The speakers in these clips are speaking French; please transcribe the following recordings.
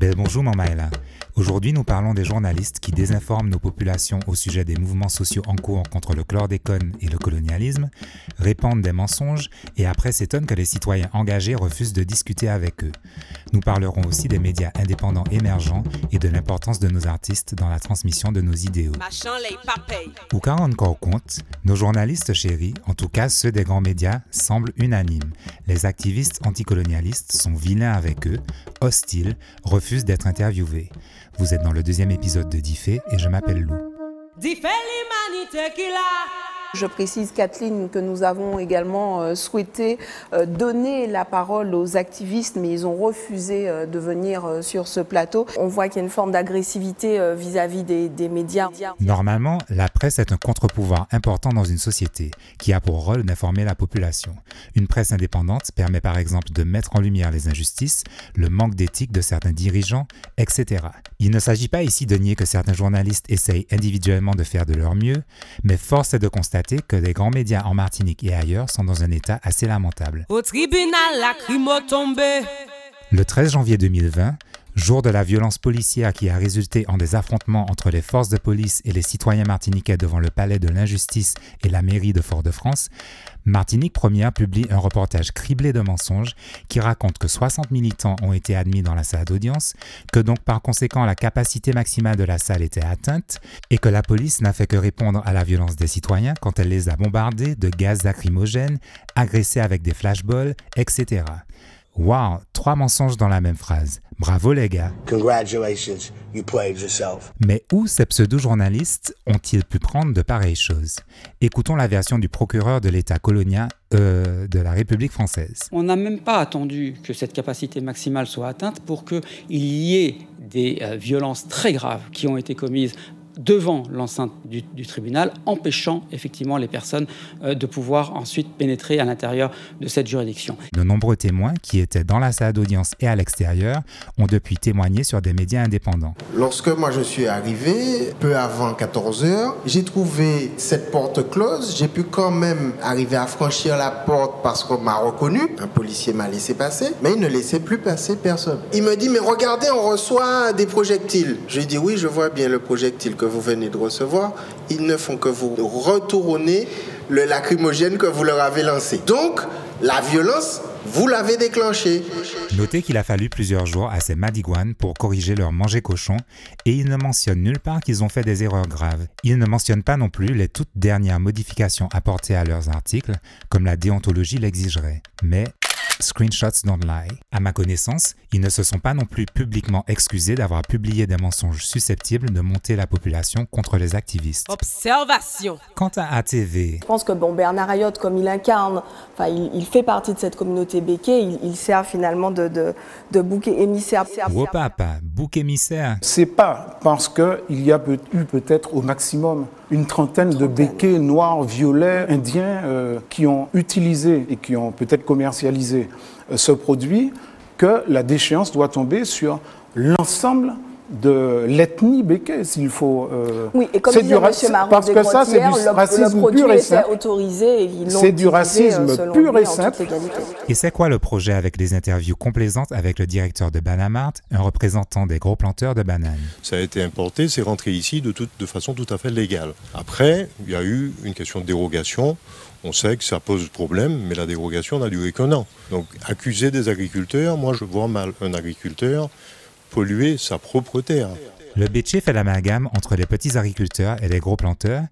Bel bonjour Mamaela. Aujourd'hui, nous parlons des journalistes qui désinforment nos populations au sujet des mouvements sociaux en cours contre le chlordécone et le colonialisme, répandent des mensonges et après s'étonnent que les citoyens engagés refusent de discuter avec eux. Nous parlerons aussi des médias indépendants émergents et de l'importance de nos artistes dans la transmission de nos idéaux. Ou car encore compte, nos journalistes chéris, en tout cas ceux des grands médias, semblent unanimes. Les activistes anticolonialistes sont vilains avec eux, hostiles, refusent d'être interviewés. Vous êtes dans le deuxième épisode de Diffé et je m'appelle Lou. Je précise, Kathleen, que nous avons également euh, souhaité euh, donner la parole aux activistes, mais ils ont refusé euh, de venir sur ce plateau. On voit qu'il y a une forme d'agressivité vis-à-vis des, des, médias. Normalement, la presse est un contre-pouvoir important dans une société qui a pour rôle d'informer la population. Une presse indépendante permet par exemple de mettre en lumière les injustices, le manque d'éthique de certains dirigeants, etc. Il ne s'agit pas ici de nier que certains journalistes essayent individuellement de faire de leur mieux, mais force est de constater que les grands médias en Martinique et ailleurs sont dans un état assez lamentable. Au tribunal, la Le 13 janvier 2020, jour de la violence policière qui a résulté en des affrontements entre les forces de police et les citoyens martiniquais devant le palais de l'injustice et la mairie de Fort-de-France, Martinique Première publie un reportage criblé de mensonges qui raconte que 60 militants ont été admis dans la salle d'audience, que donc par conséquent la capacité maximale de la salle était atteinte et que la police n'a fait que répondre à la violence des citoyens quand elle les a bombardés de gaz lacrymogènes, agressés avec des flashballs, etc. Wow, trois mensonges dans la même phrase. Bravo les gars. Congratulations, you played yourself. Mais où ces pseudo-journalistes ont-ils pu prendre de pareilles choses? Écoutons la version du procureur de l'État colonial euh, de la République française. On n'a même pas attendu que cette capacité maximale soit atteinte pour qu'il y ait des euh, violences très graves qui ont été commises devant l'enceinte du, tribunal, empêchant effectivement les personnes euh, de pouvoir ensuite pénétrer à l'intérieur de cette juridiction. De nombreux témoins qui étaient dans la salle d'audience et à l'extérieur ont depuis témoigné sur des médias indépendants. Lorsque moi je suis arrivé, peu avant 14 heures, j'ai trouvé cette porte close. J'ai pu quand même arriver à franchir la porte parce qu'on m'a reconnu. Un policier m'a laissé passer, mais il ne laissait plus passer personne. Il me dit, mais regardez, on reçoit des projectiles. Je lui dis, oui, je vois bien le projectile que vous venez de recevoir, ils ne font que vous retourner le lacrymogène que vous leur avez lancé. Donc, la violence, vous l'avez déclenchée. Notez qu'il a fallu plusieurs jours à ces Madigouanes pour corriger leur manger cochon et il ne mentionne nulle part qu'ils ont fait des erreurs graves. Il ne mentionne pas non plus les toutes dernières modifications apportées à leurs articles, comme la déontologie l'exigerait. Mais Screenshots don't lie. À ma connaissance, ils ne se sont pas non plus publiquement excusés d'avoir publié des mensonges susceptibles de monter la population contre les activistes. Observation. Quant à ATV. Je pense que bon, Bernard Ayotte, comme il incarne, enfin, il, fait partie de cette communauté béquée, il, sert finalement de, de, de bouc émissaire. papa, bouc émissaire. C'est pas parce qu'il y a eu peut-être au maximum une trentaine de béquets noirs, violets, indiens euh, qui ont utilisé et qui ont peut-être commercialisé ce produit, que la déchéance doit tomber sur l'ensemble de l'ethnie béquée, s'il faut. Euh, oui, et comme disait M. parce que ça, c'est du racisme pur et simple. C'est du racisme pur et simple. Et c'est quoi le projet avec les interviews complaisantes avec le directeur de Banamart, un représentant des gros planteurs de bananes? Ça a été importé, c'est rentré ici de, toute, de façon tout à fait légale. Après, il y a eu une question de dérogation. On sait que ça pose problème, mais la dérogation n'a duré qu'un an. Donc, accuser des agriculteurs, moi je vois mal un agriculteur polluer sa propre terre. Le Béché fait l'amalgame entre les petits agriculteurs et les gros planteurs,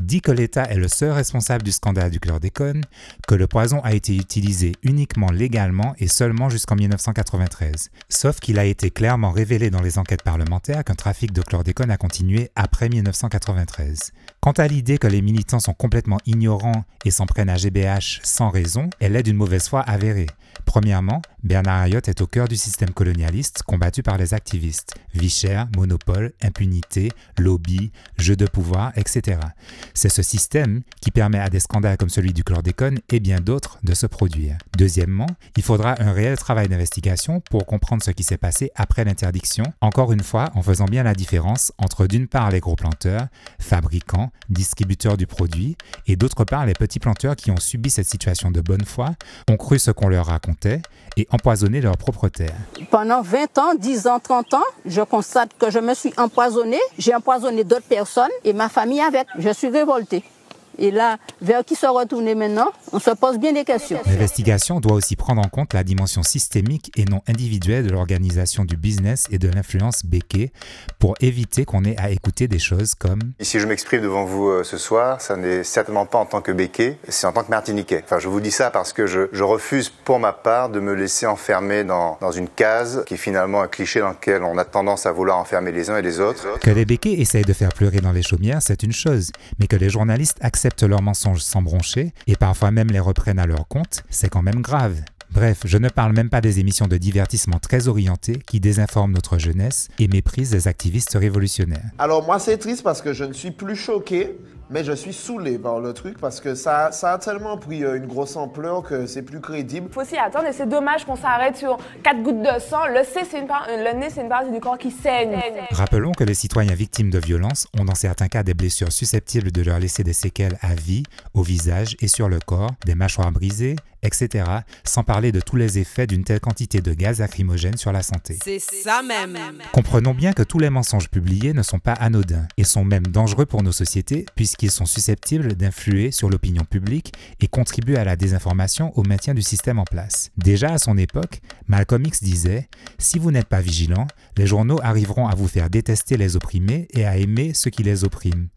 dit que l'État est le seul responsable du scandale du chlordécone, que le poison a été utilisé uniquement légalement et seulement jusqu'en 1993. Sauf qu'il a été clairement révélé dans les enquêtes parlementaires qu'un trafic de chlordécone a continué après 1993. Quant à l'idée que les militants sont complètement ignorants et s'en prennent à GBH sans raison, elle est d'une mauvaise foi avérée. Premièrement, Bernard Ayotte est au cœur du système colonialiste combattu par les activistes. Vie chère, monopole monopole, impunité, lobby, jeu de pouvoir, etc. C'est ce système qui permet à des scandales comme celui du chlordécone et bien d'autres de se produire. Deuxièmement, il faudra un réel travail d'investigation pour comprendre ce qui s'est passé après l'interdiction, encore une fois en faisant bien la différence entre d'une part les gros planteurs, fabricants, distributeurs du produit, et d'autre part les petits planteurs qui ont subi cette situation de bonne foi, ont cru ce qu'on leur racontait et empoisonné leur propre terre. Pendant 20 ans, 10 ans, 30 ans, je constate que je me suis empoisonné, j'ai empoisonné d'autres personnes et ma famille avec. Je suis révoltée. Et là, vers qui se retourner maintenant On se pose bien des questions. L'investigation doit aussi prendre en compte la dimension systémique et non individuelle de l'organisation du business et de l'influence béquée pour éviter qu'on ait à écouter des choses comme Si je m'exprime devant vous euh, ce soir, ça n'est certainement pas en tant que béquet, c'est en tant que martiniquais. Enfin, je vous dis ça parce que je, je refuse pour ma part de me laisser enfermer dans, dans une case qui est finalement un cliché dans lequel on a tendance à vouloir enfermer les uns et les autres. Que les béquets essayent de faire pleurer dans les chaumières, c'est une chose, mais que les journalistes acceptent acceptent leurs mensonges sans broncher et parfois même les reprennent à leur compte, c'est quand même grave. Bref, je ne parle même pas des émissions de divertissement très orientées qui désinforment notre jeunesse et méprisent les activistes révolutionnaires. Alors moi c'est triste parce que je ne suis plus choqué, mais je suis saoulé par le truc parce que ça, ça a tellement pris euh, une grosse ampleur que c'est plus crédible. Il faut s'y attendre et c'est dommage qu'on s'arrête sur quatre gouttes de sang. Le, une le nez, c'est une partie du corps qui saigne. Rappelons que les citoyens victimes de violences ont dans certains cas des blessures susceptibles de leur laisser des séquelles à vie, au visage et sur le corps, des mâchoires brisées, etc., sans parler de tous les effets d'une telle quantité de gaz lacrymogène sur la santé. C'est ça même. Comprenons bien que tous les mensonges publiés ne sont pas anodins et sont même dangereux pour nos sociétés puisqu'ils sont susceptibles d'influer sur l'opinion publique et contribuer à la désinformation au maintien du système en place. Déjà à son époque, Malcolm X disait Si vous n'êtes pas vigilant, les journaux arriveront à vous faire détester les opprimés et à aimer ceux qui les oppriment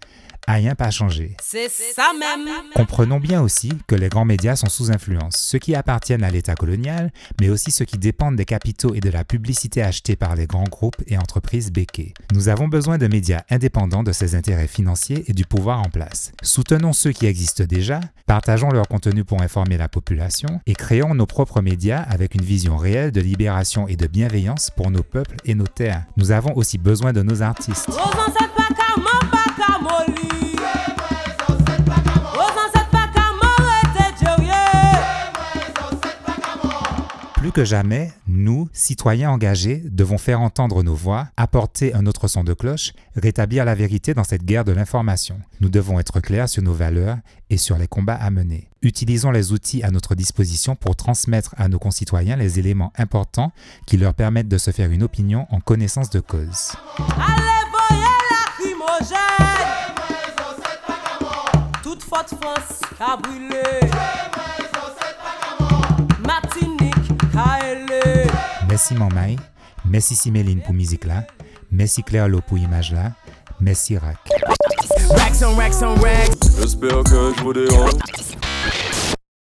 rien pas changé. C'est ça même. Comprenons bien aussi que les grands médias sont sous influence, ceux qui appartiennent à l'État colonial, mais aussi ceux qui dépendent des capitaux et de la publicité achetée par les grands groupes et entreprises béquées. Nous avons besoin de médias indépendants de ces intérêts financiers et du pouvoir en place. Soutenons ceux qui existent déjà, partageons leur contenu pour informer la population et créons nos propres médias avec une vision réelle de libération et de bienveillance pour nos peuples et nos terres. Nous avons aussi besoin de nos artistes. Plus que jamais, nous, citoyens engagés, devons faire entendre nos voix, apporter un autre son de cloche, rétablir la vérité dans cette guerre de l'information. Nous devons être clairs sur nos valeurs et sur les combats à mener. Utilisons les outils à notre disposition pour transmettre à nos concitoyens les éléments importants qui leur permettent de se faire une opinion en connaissance de cause. Toute Merci Mamay, merci Siméline pour musique là, merci Claire Lo pour image là, merci Rack. J'espère que je vous